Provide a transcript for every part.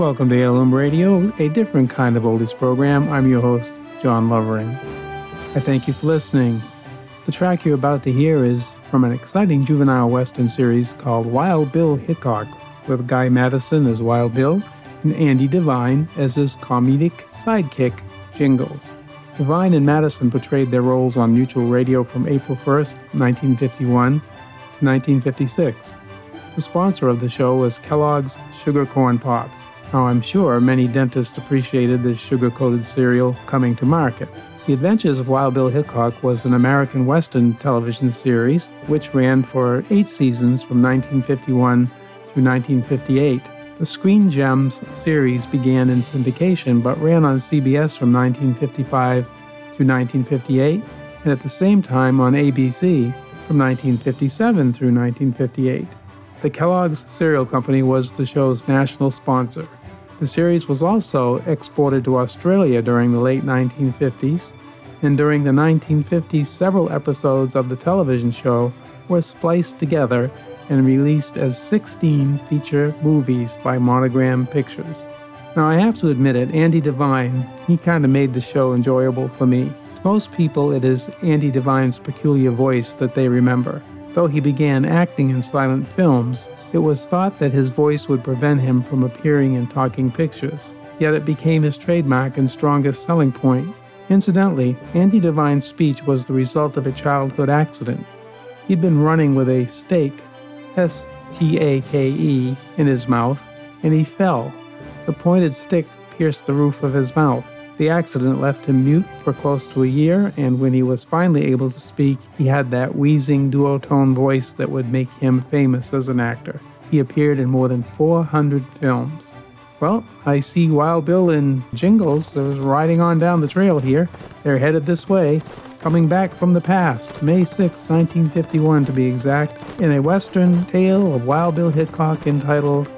Welcome to Heirloom Radio, a different kind of oldies program. I'm your host, John Lovering. I thank you for listening. The track you're about to hear is from an exciting juvenile western series called Wild Bill Hickok, with Guy Madison as Wild Bill and Andy Devine as his comedic sidekick, Jingles. Devine and Madison portrayed their roles on Mutual Radio from April 1st, 1951 to 1956. The sponsor of the show was Kellogg's Sugar Corn Pops. Now, I'm sure many dentists appreciated this sugar coated cereal coming to market. The Adventures of Wild Bill Hickok was an American Western television series which ran for eight seasons from 1951 through 1958. The Screen Gems series began in syndication but ran on CBS from 1955 through 1958 and at the same time on ABC from 1957 through 1958. The Kellogg's Cereal Company was the show's national sponsor. The series was also exported to Australia during the late 1950s, and during the 1950s, several episodes of the television show were spliced together and released as 16 feature movies by Monogram Pictures. Now, I have to admit it, Andy Devine, he kind of made the show enjoyable for me. To most people, it is Andy Devine's peculiar voice that they remember. Though he began acting in silent films, it was thought that his voice would prevent him from appearing in talking pictures. Yet it became his trademark and strongest selling point. Incidentally, Andy Devine's speech was the result of a childhood accident. He'd been running with a stake S T A K E in his mouth, and he fell. The pointed stick pierced the roof of his mouth. The accident left him mute for close to a year, and when he was finally able to speak, he had that wheezing duotone voice that would make him famous as an actor. He appeared in more than 400 films. Well, I see Wild Bill and Jingles is riding on down the trail here. They're headed this way coming back from the past, May 6, 1951 to be exact, in a western tale of Wild Bill Hickok entitled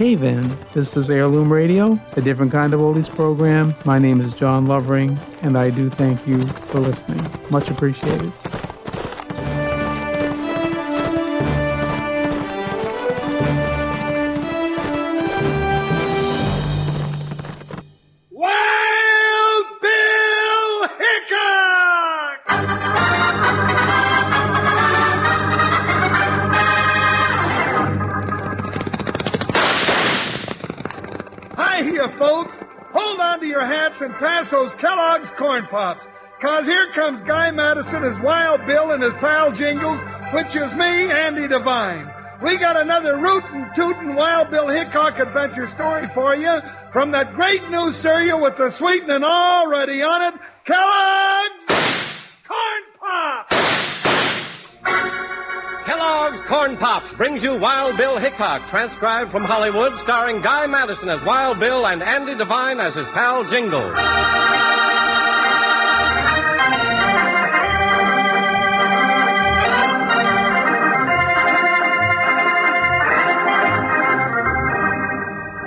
Cave In. This is Heirloom Radio, a different kind of oldies program. My name is John Lovering, and I do thank you for listening. Much appreciated. Corn Pops. Cause here comes Guy Madison, his Wild Bill, and his pal Jingles, which is me, Andy Devine. We got another rootin' tootin' Wild Bill Hickok adventure story for you from that great new cereal with the sweetening already on it, Kellogg's Corn Pops! Kellogg's Corn Pops brings you Wild Bill Hickok, transcribed from Hollywood, starring Guy Madison as Wild Bill and Andy Devine as his pal Jingle.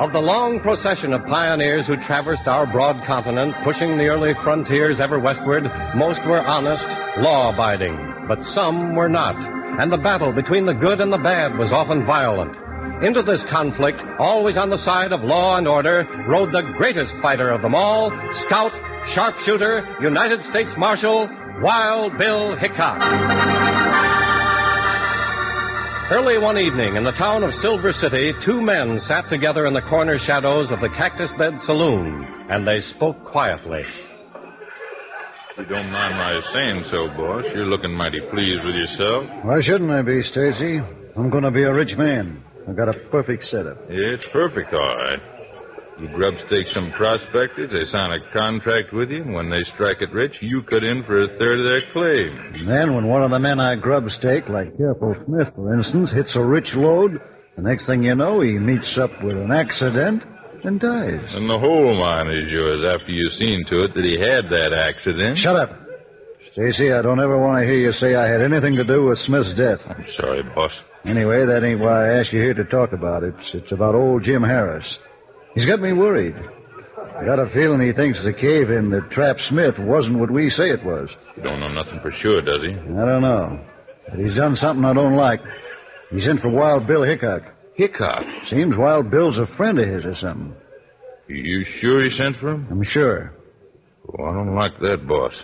Of the long procession of pioneers who traversed our broad continent, pushing the early frontiers ever westward, most were honest, law abiding, but some were not and the battle between the good and the bad was often violent. Into this conflict, always on the side of law and order, rode the greatest fighter of them all, scout, sharpshooter, United States Marshal, Wild Bill Hickok. Early one evening in the town of Silver City, two men sat together in the corner shadows of the Cactus Bed Saloon, and they spoke quietly. If you don't mind my saying so, boss, you're looking mighty pleased with yourself. Why shouldn't I be, Stacy? I'm going to be a rich man. I've got a perfect setup. It's perfect, all right. You grub stake some prospectors, they sign a contract with you. And when they strike it rich, you cut in for a third of their claim. And then when one of the men I grub stake, like Careful Smith, for instance, hits a rich lode, the next thing you know, he meets up with an accident and dies. And the whole mine is yours after you've seen to it that he had that accident. Shut up. Stacy, I don't ever want to hear you say I had anything to do with Smith's death. I'm sorry, boss. Anyway, that ain't why I asked you here to talk about it. It's about old Jim Harris. He's got me worried. I got a feeling he thinks the cave in that trapped Smith wasn't what we say it was. You don't know nothing for sure, does he? I don't know. But he's done something I don't like. He's in for Wild Bill Hickok. Hickok. Seems Wild Bill's a friend of his or something. You sure he sent for him? I'm sure. Well, I don't like that, boss.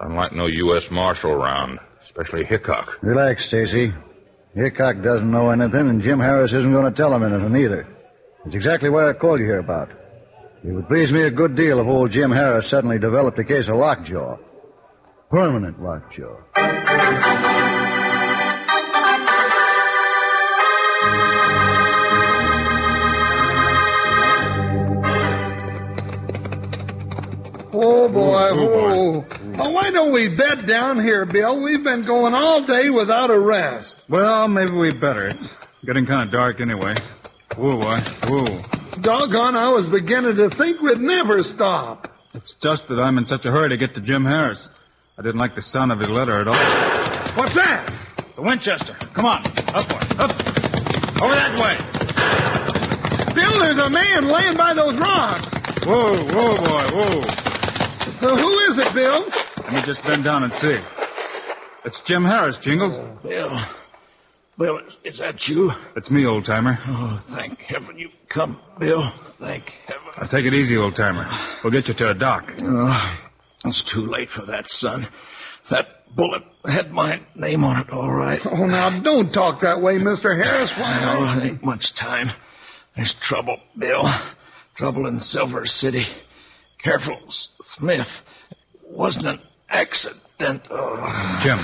I don't like no U.S. Marshal around, especially Hickok. Relax, Stacy. Hickok doesn't know anything, and Jim Harris isn't going to tell him anything either. It's exactly what I called you here about. It would please me a good deal if old Jim Harris suddenly developed a case of lockjaw. Permanent lockjaw. Oh, boy. Oh, oh, why don't we bed down here, Bill? We've been going all day without a rest. Well, maybe we better. It's getting kind of dark anyway. Whoa, boy. Whoa. Doggone, I was beginning to think we'd never stop. It's just that I'm in such a hurry to get to Jim Harris. I didn't like the sound of his letter at all. What's that? The Winchester. Come on. Up, boy. Up. Over that way. Bill, there's a man laying by those rocks. Whoa, whoa, boy. Whoa. Uh, who is it, Bill? Let me just bend down and see. It's Jim Harris, Jingles. Bill. Bill, is, is that you? It's me, old timer. Oh, thank heaven you've come, Bill. Thank heaven. Now take it easy, old timer. We'll get you to a doc. Oh, it's too late for that, son. That bullet had my name on it, all right. Oh, now, don't talk that way, Mr. Harris. Why? Oh, it ain't much time. There's trouble, Bill. Trouble in Silver City. Careful, Smith. It wasn't an accident. Oh. Jim.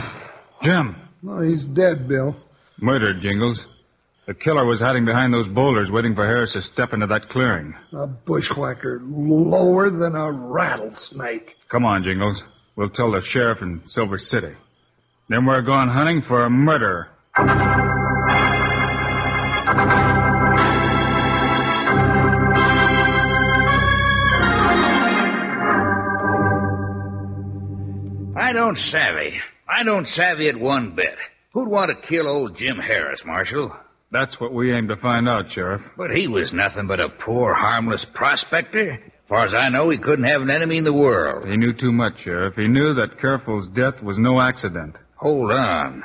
Jim. No, he's dead, Bill. Murdered, Jingles. The killer was hiding behind those boulders waiting for Harris to step into that clearing. A bushwhacker lower than a rattlesnake. Come on, Jingles. We'll tell the sheriff in Silver City. Then we're going hunting for a murderer. I don't savvy. I don't savvy it one bit. Who'd want to kill old Jim Harris, Marshal? That's what we aim to find out, Sheriff. But he was nothing but a poor, harmless prospector. As far as I know, he couldn't have an enemy in the world. He knew too much, Sheriff. He knew that Careful's death was no accident. Hold on.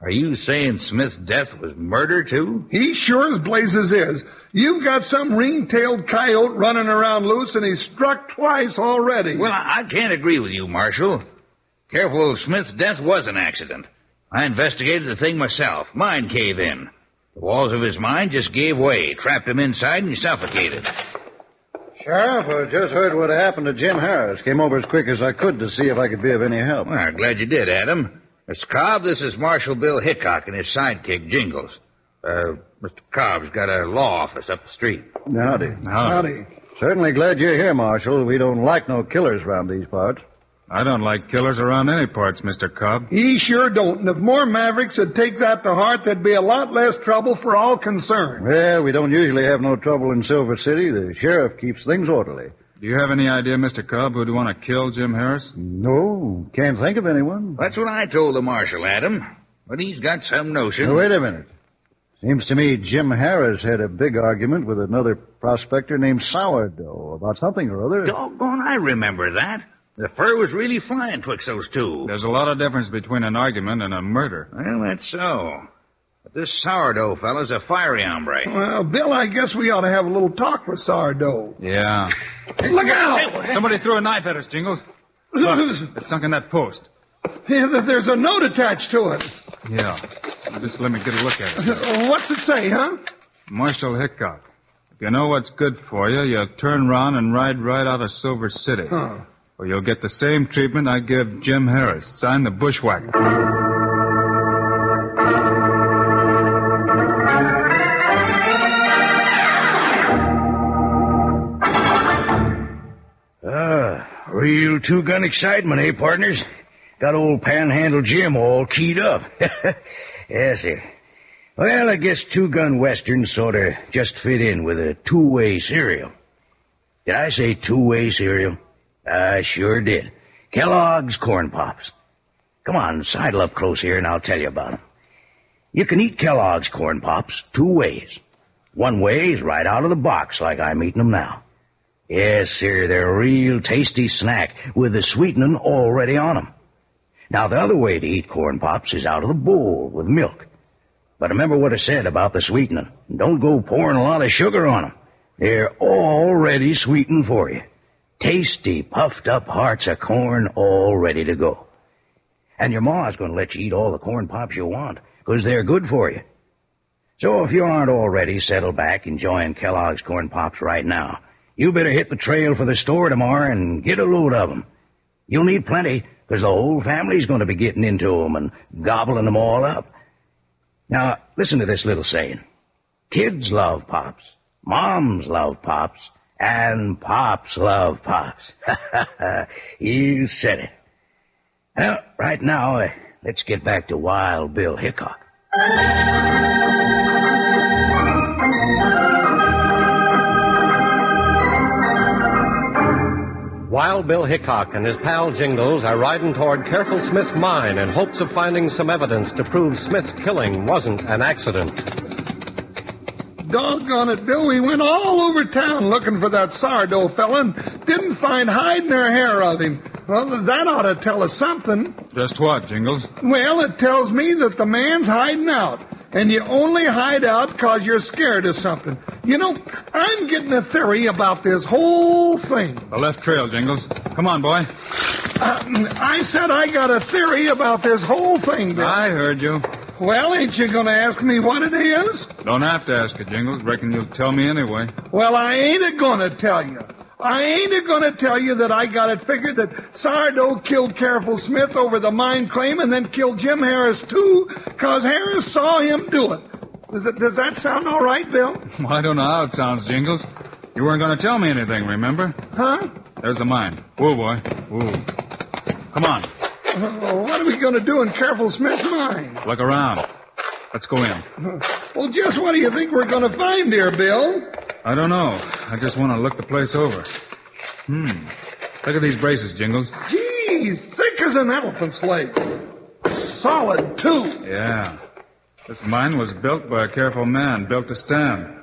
Are you saying Smith's death was murder, too? He sure as blazes is. You've got some ring-tailed coyote running around loose, and he's struck twice already. Well, I I can't agree with you, Marshal. Careful Smith's death was an accident. I investigated the thing myself. Mine cave in. The walls of his mine just gave way, trapped him inside, and he suffocated. Sheriff, I just heard what happened to Jim Harris. Came over as quick as I could to see if I could be of any help. Well, I'm glad you did, Adam. Mr. Cobb, this is Marshal Bill Hickok and his sidekick, Jingles. Uh, Mr. Cobb's got a law office up the street. Howdy. Howdy. Certainly glad you're here, Marshal. We don't like no killers around these parts. I don't like killers around any parts, Mr. Cobb. He sure don't. And if more Mavericks would take that to heart, there'd be a lot less trouble for all concerned. Well, we don't usually have no trouble in Silver City. The sheriff keeps things orderly. Do you have any idea, Mr. Cobb, who'd want to kill Jim Harris? No, can't think of anyone. That's what I told the marshal, Adam. But he's got some notion. Now, wait a minute. Seems to me Jim Harris had a big argument with another prospector named Sourdough about something or other. Doggone, I remember that. The fur was really flying twixt those two. There's a lot of difference between an argument and a murder. Well, that's so. But this sourdough fella's a fiery hombre. Well, Bill, I guess we ought to have a little talk with Sourdough. Yeah. Look out! Somebody threw a knife at us, Jingles. Look, it's sunk in that post. Yeah, There's a note attached to it. Yeah. Just let me get a look at it. What's it say, huh? Marshal Hickok. If you know what's good for you, you turn round and ride right out of Silver City. Huh. Or you'll get the same treatment I give Jim Harris. Sign the bushwhacker. Ah, real two-gun excitement, eh, partners? Got old Panhandle Jim all keyed up. yes, sir. Well, I guess two-gun westerns sort of just fit in with a two-way cereal. Did I say two-way cereal? I sure did. Kellogg's Corn Pops. Come on, sidle up close here and I'll tell you about 'em. You can eat Kellogg's Corn Pops two ways. One way is right out of the box like I'm eating 'em now. Yes, sir, they're a real tasty snack with the sweetening already on 'em. Now, the other way to eat Corn Pops is out of the bowl with milk. But remember what I said about the sweetening. Don't go pouring a lot of sugar on 'em. They're already sweetened for you. Tasty, puffed up hearts of corn all ready to go. And your ma's going to let you eat all the corn pops you want, 'cause they're good for you. So if you aren't already settled back enjoying Kellogg's corn pops right now, you better hit the trail for the store tomorrow and get a load of 'em. You'll need plenty, 'cause the whole family's going to be getting into 'em and gobbling 'em all up. Now, listen to this little saying. Kids love pops. Moms love pops. And pops love pops. you said it. Well, right now, uh, let's get back to Wild Bill Hickok. Wild Bill Hickok and his pal Jingles are riding toward Careful Smith's Mine in hopes of finding some evidence to prove Smith's killing wasn't an accident. Doggone it, Bill. We went all over town looking for that sourdough fella and didn't find hide nor hair of him. Well, that ought to tell us something. Just what, Jingles? Well, it tells me that the man's hiding out. And you only hide out 'cause you're scared of something. You know, I'm getting a theory about this whole thing. The left trail, Jingles. Come on, boy. Uh, I said I got a theory about this whole thing, Bill. I heard you. Well, ain't you going to ask me what it is? Don't have to ask it, Jingles. Reckon you'll tell me anyway. Well, I ain't a going to tell you. I ain't a going to tell you that I got it figured that Sourdough killed Careful Smith over the mine claim and then killed Jim Harris, too, 'cause Harris saw him do it. Does, it. does that sound all right, Bill? Well, I don't know how it sounds, Jingles. You weren't going to tell me anything, remember? Huh? There's the mine. Whoa, boy. Whoa. Come on. Uh, what are we going to do in Careful Smith's mine? Look around. Let's go in. Well, just what do you think we're going to find here, Bill? I don't know. I just want to look the place over. Hmm. Look at these braces, Jingles. Geez, thick as an elephant's leg. Solid, too. Yeah. This mine was built by a careful man, built to stand.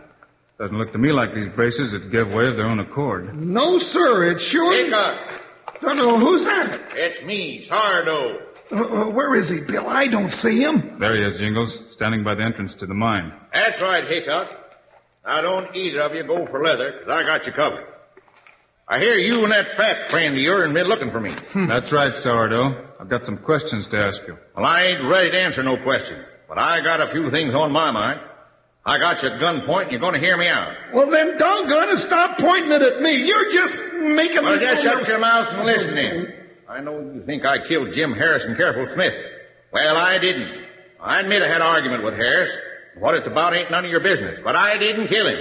Doesn't look to me like these braces would give way of their own accord. No, sir, it sure... Hickok, No, no, who's that? it's me, Sourdough. Uh, uh, where is he, Bill? I don't see him. There he is, Jingles, standing by the entrance to the mine. That's right, Hickok. Now, don't either of you go for leather, 'cause I got you covered. I hear you and that fat friend of yours have been looking for me. That's right, Sourdough. I've got some questions to ask you. Well, I ain't ready to answer no question, but I got a few things on my mind. I got you at gunpoint, and you're going to hear me out. Well, then doggone it, stop pointing it at me. You're just making Well, me... Well, just shut your mouth and listen in. I know you think I killed Jim Harris and Careful Smith. Well, I didn't. I admit I had an argument with Harris. What it's about ain't none of your business, but I didn't kill him.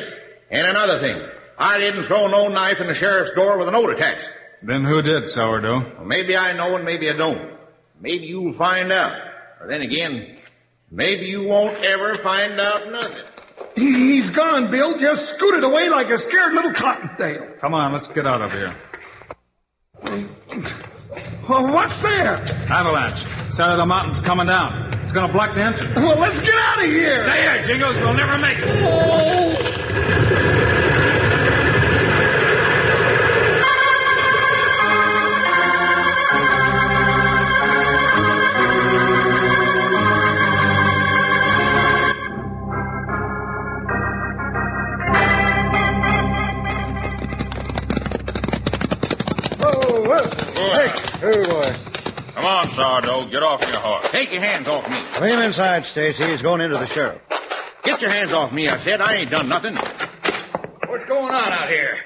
And another thing, I didn't throw no knife in the sheriff's door with a note attached. Then who did, Sourdough? Well, maybe I know and maybe I don't. Maybe you'll find out. Or then again, maybe you won't ever find out nothing. He- He's gone, Bill. Just scooted away like a scared little cottontail. Come on, let's get out of here. Well, what's there? Avalanche. Side of the mountain's coming down. It's going to block the entrance. Well, let's get out of here. Stay here, Jingles. We'll never make it. Oh. Take your hands off me. Bring him inside, Stacy. He's going into the sheriff. Get your hands off me, I said. I ain't done nothing. What's going on out here?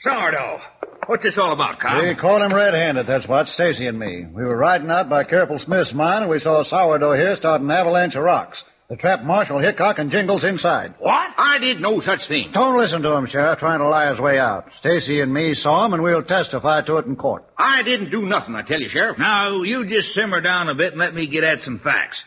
Sourdough. What's this all about, Cobb? We caught him red-handed, that's what, Stacy and me. We were riding out by Careful Smith's mine, and we saw sourdough here start an avalanche of rocks. The trap Marshal Hickok and Jingles inside. What? I did no such thing. Don't listen to him, Sheriff, trying to lie his way out. Stacy and me saw him, and we'll testify to it in court. I didn't do nothing, I tell you, Sheriff. Now, you just simmer down a bit and let me get at some facts.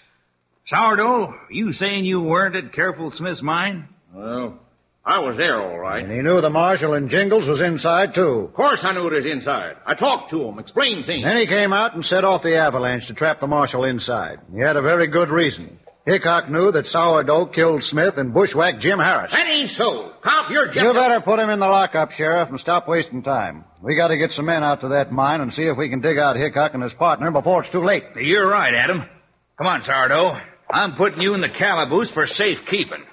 Sourdough, you saying you weren't at Careful Smith's mine? Well, I was there all right. And he knew the Marshal and Jingles was inside, too. Of course I knew it was inside. I talked to him, explained things. Then he came out and set off the avalanche to trap the Marshal inside. He had a very good reason. Hickok knew that Sourdough killed Smith and bushwhacked Jim Harris. That ain't so. Cobb, you're just... You better put him in the lockup, Sheriff, and stop wasting time. We got to get some men out to that mine and see if we can dig out Hickok and his partner before it's too late. You're right, Adam. Come on, Sourdough. I'm putting you in the calaboose for safekeeping.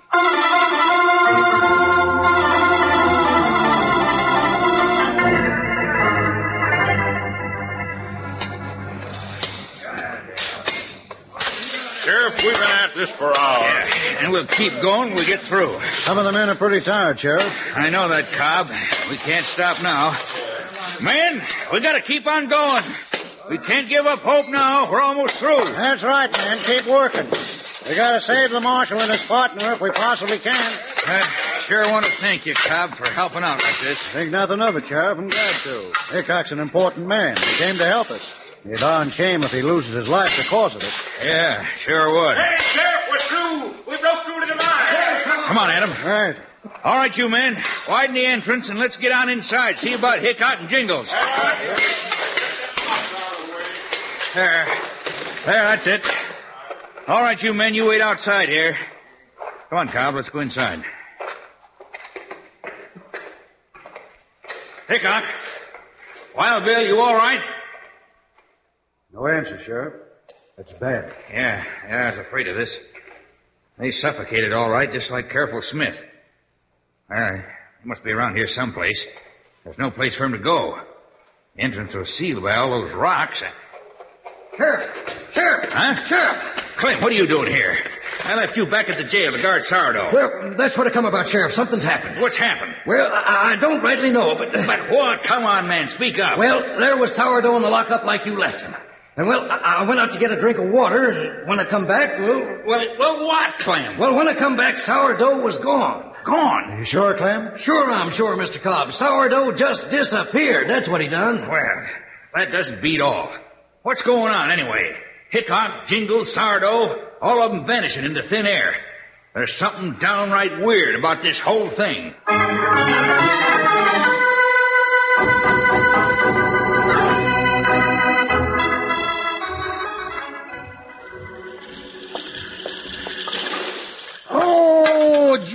Sheriff, we've been at this for hours. Yeah, and we'll keep going when we get through. Some of the men are pretty tired, Sheriff. I know that, Cobb. We can't stop now. Men, we gotta keep on going. We can't give up hope now. We're almost through. That's right, man. Keep working. We gotta save the marshal and his partner if we possibly can. I sure want to thank you, Cobb, for helping out like this. Think nothing of it, Sheriff. I'm glad to. Hickok's an important man. He came to help us. Be a darn shame if he loses his life because of it. Yeah, sure would. Hey, Sheriff, we're through. We broke through to the line. Come on, Adam. Right. All right, you men. Widen the entrance and let's get on inside. See about Hickok and Jingles. There. There, that's it. All right, you men, you wait outside here. Come on, Cobb, let's go inside. Hickok. Wild Bill, you all right? No answer, Sheriff. That's bad. Yeah, yeah, I was afraid of this. They suffocated all right, just like Careful Smith. Well, he must be around here someplace. There's no place for him to go. The entrance was sealed by all those rocks. Sheriff! Sheriff! Huh? Sheriff! Clint, what are you doing here? I left you back at the jail to guard Sourdough. Well, that's what I come about, Sheriff. Something's happened. What's happened? Well, I, I don't rightly know, but... Uh, but what? Come on, man, speak up. Well, there was Sourdough in the lockup like you left him. And, well, I, I went out to get a drink of water, and when I come back, well... Well, well what, Clem? Well, when I come back, Sourdough was gone. Gone? You sure, Clem? Sure, I'm sure, Mr. Cobb. Sourdough just disappeared. That's what he done. Well, that doesn't beat off. What's going on, anyway? Hickok, Jingles, Sourdough, all of them vanishing into thin air. There's something downright weird about this whole thing.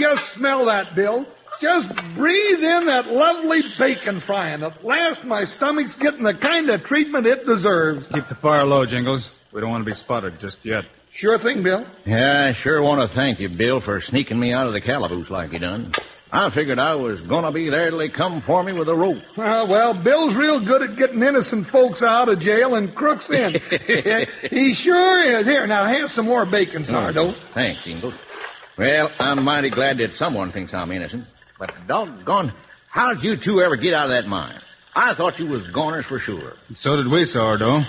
Just smell that, Bill. Just breathe in that lovely bacon frying. At last, my stomach's getting the kind of treatment it deserves. Keep the fire low, Jingles. We don't want to be spotted just yet. Sure thing, Bill. Yeah, I sure want to thank you, Bill, for sneaking me out of the calaboose like you done. I figured I was going to be there till they come for me with a rope. Uh, well, Bill's real good at getting innocent folks out of jail and crooks in. he sure is. Here, now, have some more bacon, Sourdough. Thanks, Jingles. Well, I'm mighty glad that someone thinks I'm innocent. But doggone, how'd you two ever get out of that mine? I thought you was goners for sure. So did we, Sourdough.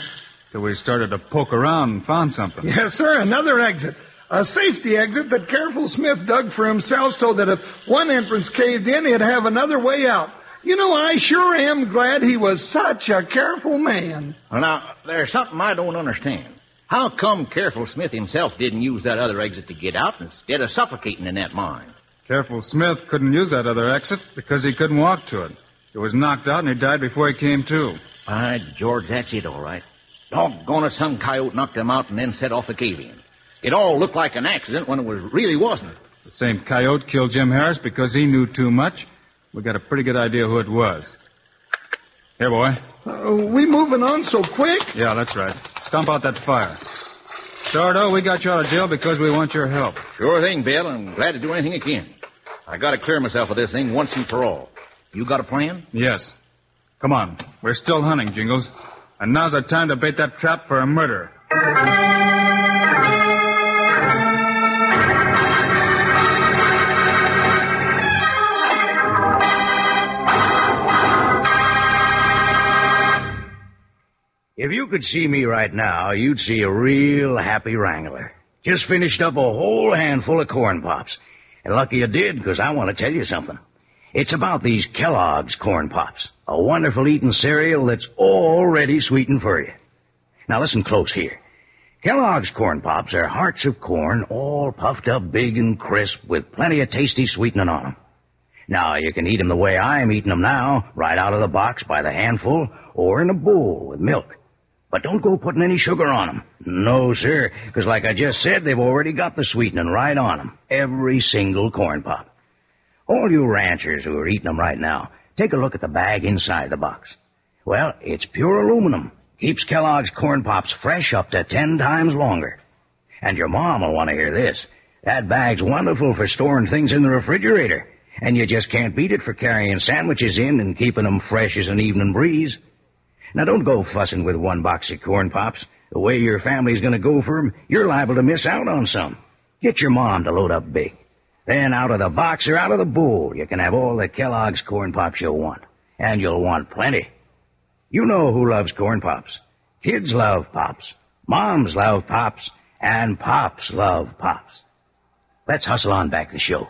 Till we started to poke around and found something. Yes, sir, another exit. A safety exit that Careful Smith dug for himself so that if one entrance caved in, he'd have another way out. You know, I sure am glad he was such a careful man. Well, now, there's something I don't understand. How come Careful Smith himself didn't use that other exit to get out instead of suffocating in that mine? Careful Smith couldn't use that other exit because he couldn't walk to it. He was knocked out and he died before he came to. By George, that's it, all right. Doggone it, some coyote knocked him out and then set off the cave-in. It all looked like an accident when it was really wasn't. The same coyote killed Jim Harris because he knew too much. We got a pretty good idea who it was. Here, boy. Uh, we moving on so quick? Yeah, that's right. Stomp out that fire. Sourdough, we got you out of jail because we want your help. Sure thing, Bill. I'm glad to do anything I can. I got to clear myself of this thing once and for all. You got a plan? Yes. Come on. We're still hunting, Jingles. And now's the time to bait that trap for a murder. If you could see me right now, you'd see a real happy wrangler. Just finished up a whole handful of corn pops. And lucky you did, because I want to tell you something. It's about these Kellogg's corn pops, a wonderful eating cereal that's already sweetened for you. Now listen close here. Kellogg's corn pops are hearts of corn, all puffed up big and crisp with plenty of tasty sweetening on them. Now, you can eat them the way I'm eating them now, right out of the box by the handful, or in a bowl with milk. But don't go putting any sugar on them. No, sir, because like I just said, they've already got the sweetening right on them. Every single corn pop. All you ranchers who are eating them right now, take a look at the bag inside the box. Well, it's pure aluminum. Keeps Kellogg's corn pops fresh up to ten times longer. And your mom will want to hear this. That bag's wonderful for storing things in the refrigerator. And you just can't beat it for carrying sandwiches in and keeping them fresh as an evening breeze. Now don't go fussing with one box of corn pops. The way your family's going to go for 'em, you're liable to miss out on some. Get your mom to load up big. Then out of the box or out of the bowl, you can have all the Kellogg's corn pops you'll want. And you'll want plenty. You know who loves corn pops. Kids love pops. Moms love pops. And pops love pops. Let's hustle on back to the show.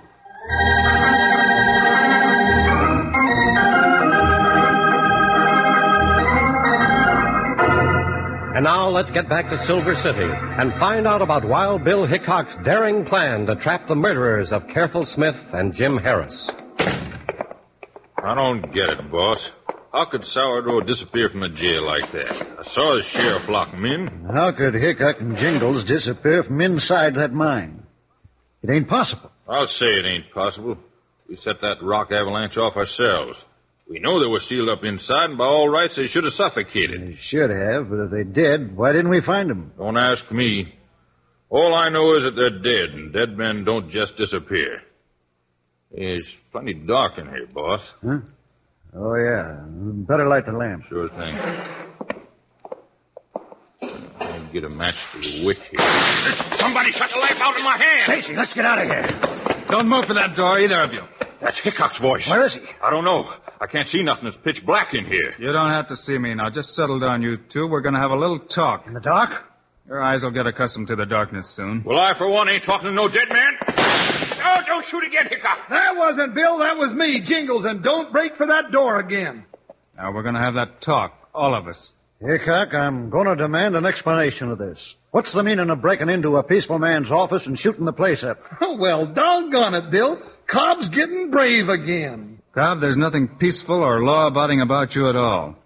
And now let's get back to Silver City and find out about Wild Bill Hickok's daring plan to trap the murderers of Careful Smith and Jim Harris. I don't get it, boss. How could Sourdough disappear from the jail like that? I saw the sheriff lock him in. How could Hickok and Jingles disappear from inside that mine? It ain't possible. I'll say it ain't possible. We set that rock avalanche off ourselves. We know they were sealed up inside, and by all rights they should have suffocated. They should have, but if they did, why didn't we find them? Don't ask me. All I know is that they're dead, and dead men don't just disappear. It's plenty dark in here, boss. Huh? Oh, yeah. Better light the lamp. Sure thing. I'll get a match for the wick here. Somebody shut the lamp out of my hand. Stacy, let's get out of here. Don't move for that door, either of you. That's Hickok's voice. Where is he? I don't know. I can't see nothing. It's pitch black in here. You don't have to see me now. Just settle down, you two. We're going to have a little talk. In the dark? Your eyes will get accustomed to the darkness soon. Well, I, for one, ain't talking to no dead man. Oh, don't shoot again, Hickok. That wasn't Bill, that was me, Jingles, and don't break for that door again. Now, we're going to have that talk, all of us. Hickok, I'm going to demand an explanation of this. What's the meaning of breaking into a peaceful man's office and shooting the place up? Oh, well, doggone it, Bill. Cobb's getting brave again. Cobb, there's nothing peaceful or law-abiding about you at all.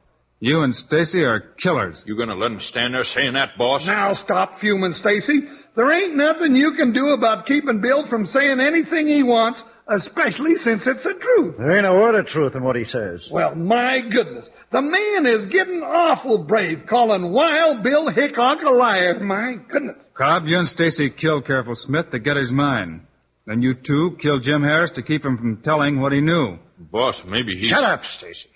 You and Stacy are killers. You gonna let him stand there saying that, boss? Now stop fuming, Stacy. There ain't nothing you can do about keeping Bill from saying anything he wants, especially since it's the truth. There ain't a word of truth in what he says. Well, my goodness. The man is getting awful brave, calling Wild Bill Hickok a liar. My goodness. Cobb, you and Stacy killed Careful Smith to get his mine. Then you two killed Jim Harris to keep him from telling what he knew. Boss, maybe he. Shut up, Stacy.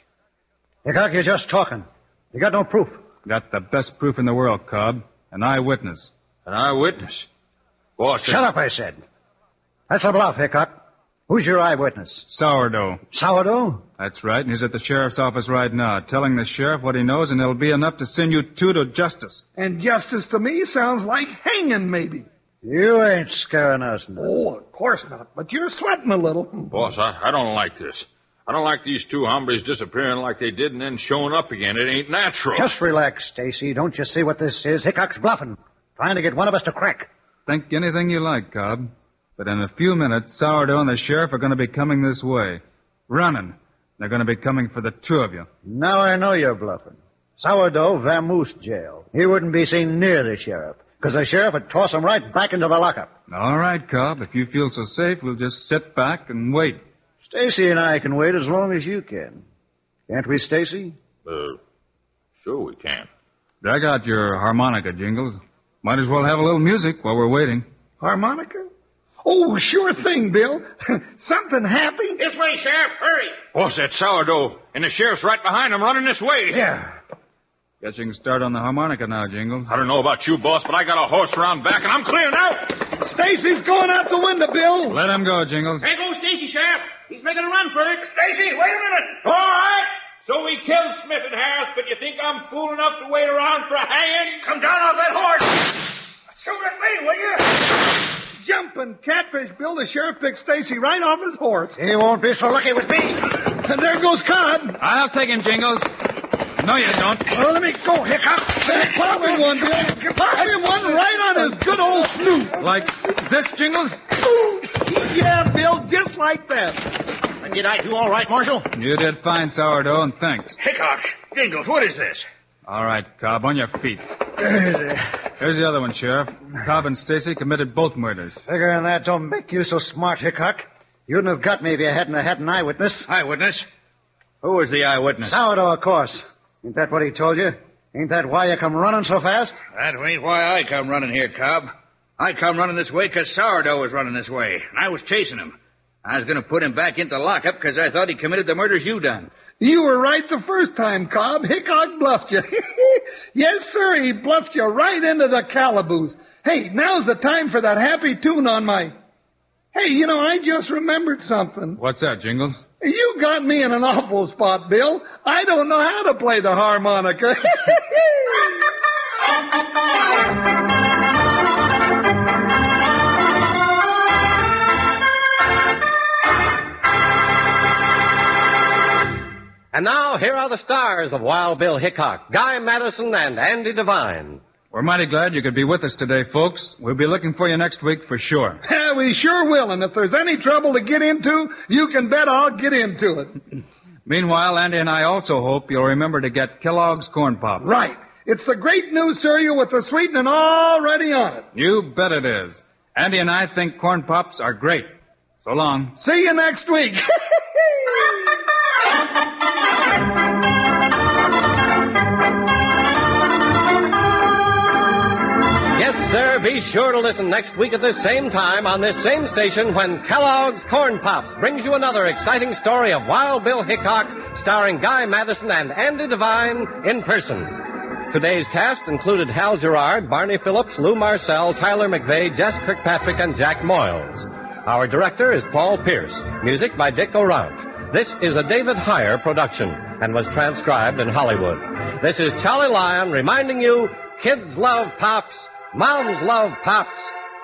Hickok, you're just talking. You got no proof. Got the best proof in the world, Cobb. An eyewitness. An eyewitness. Boss. Shut up, I said. That's a bluff, Hickok. Who's your eyewitness? Sourdough. Sourdough? That's right, and he's at the sheriff's office right now, telling the sheriff what he knows, and it'll be enough to send you two to justice. And justice to me sounds like hanging, maybe. You ain't scaring us none. Oh, of course not. But you're sweating a little. Boss, I, I don't like this. I don't like these two hombres disappearing like they did and then showing up again. It ain't natural. Just relax, Stacy. Don't you see what this is? Hickok's bluffing. Trying to get one of us to crack. Think anything you like, Cobb. But in a few minutes, Sourdough and the sheriff are going to be coming this way. Running. They're going to be coming for the two of you. Now I know you're bluffing. Sourdough, vamoose jail. He wouldn't be seen near the sheriff, because the sheriff would toss him right back into the lockup. All right, Cobb. If you feel so safe, we'll just sit back and wait. Stacy and I can wait as long as you can. Can't we, Stacy? Uh, sure we can. Drag out your harmonica, Jingles. Might as well have a little music while we're waiting. Harmonica? Oh, sure thing, Bill. Something happy? This way, Sheriff. Hurry. Boss, that sourdough. And the sheriff's right behind him running this way. Yeah. Guess you can start on the harmonica now, Jingles. I don't know about you, boss, but I got a horse around back and I'm clearing out. Stacy's going out the window, Bill. Let him go, Jingles. There goes Stacy, Sheriff. He's making a run for it. Stacy, wait a minute. All right. So we killed Smith and Harris, but you think I'm fool enough to wait around for a hanging? Come down off that horse. Shoot at me, will you? Jumping catfish, Bill. The sheriff picked Stacy right off his horse. He won't be so lucky with me. And there goes Cobb. I'll take him, Jingles. No, you don't. Well, let me go, Hickok. Pop him one, Bill. Pop him one right on his good old snoot. Like this, Jingles? Yeah, Bill, just like that. And did I do all right, Marshal? You did fine, Sourdough, and thanks. Hickok. Jingles, what is this? All right, Cobb, on your feet. Here's the other one, Sheriff. Cobb and Stacy committed both murders. Figuring that don't make you so smart, Hickok. You wouldn't have got me if you hadn't had an eyewitness. Eyewitness? Who was the eyewitness? Sourdough, of course. Ain't that what he told you? Ain't that why you come running so fast? That ain't why I come running here, Cobb. I come running this way 'cause Sourdough was running this way, and I was chasing him. I was going to put him back into lockup because I thought he committed the murders you done. You were right the first time, Cobb. Hickok bluffed you. yes, sir, he bluffed you right into the calaboose. Hey, now's the time for that happy tune on my. Hey, you know, I just remembered something. What's that, Jingles? You got me in an awful spot, Bill. I don't know how to play the harmonica. And now, here are the stars of Wild Bill Hickok, Guy Madison, and Andy Devine. We're mighty glad you could be with us today, folks. We'll be looking for you next week for sure. Yeah, we sure will, and if there's any trouble to get into, you can bet I'll get into it. Meanwhile, Andy and I also hope you'll remember to get Kellogg's Corn Pop. Right. It's the great new cereal with the sweetening already on it. You bet it is. Andy and I think Corn Pops are great. So long. See you next week. Yes, sir, be sure to listen next week at the same time on this same station when Kellogg's Corn Pops brings you another exciting story of Wild Bill Hickok starring Guy Madison and Andy Devine in person. Today's cast included Hal Gerard, Barney Phillips, Lou Marcel, Tyler McVeigh, Jess Kirkpatrick, and Jack Moyles. Our director is Paul Pierce. Music by Dick O'Rourke. This is a David Heyer production and was transcribed in Hollywood. This is Charlie Lyon reminding you kids love pops, moms love pops,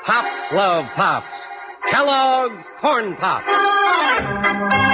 pops love pops. Kellogg's Corn Pops.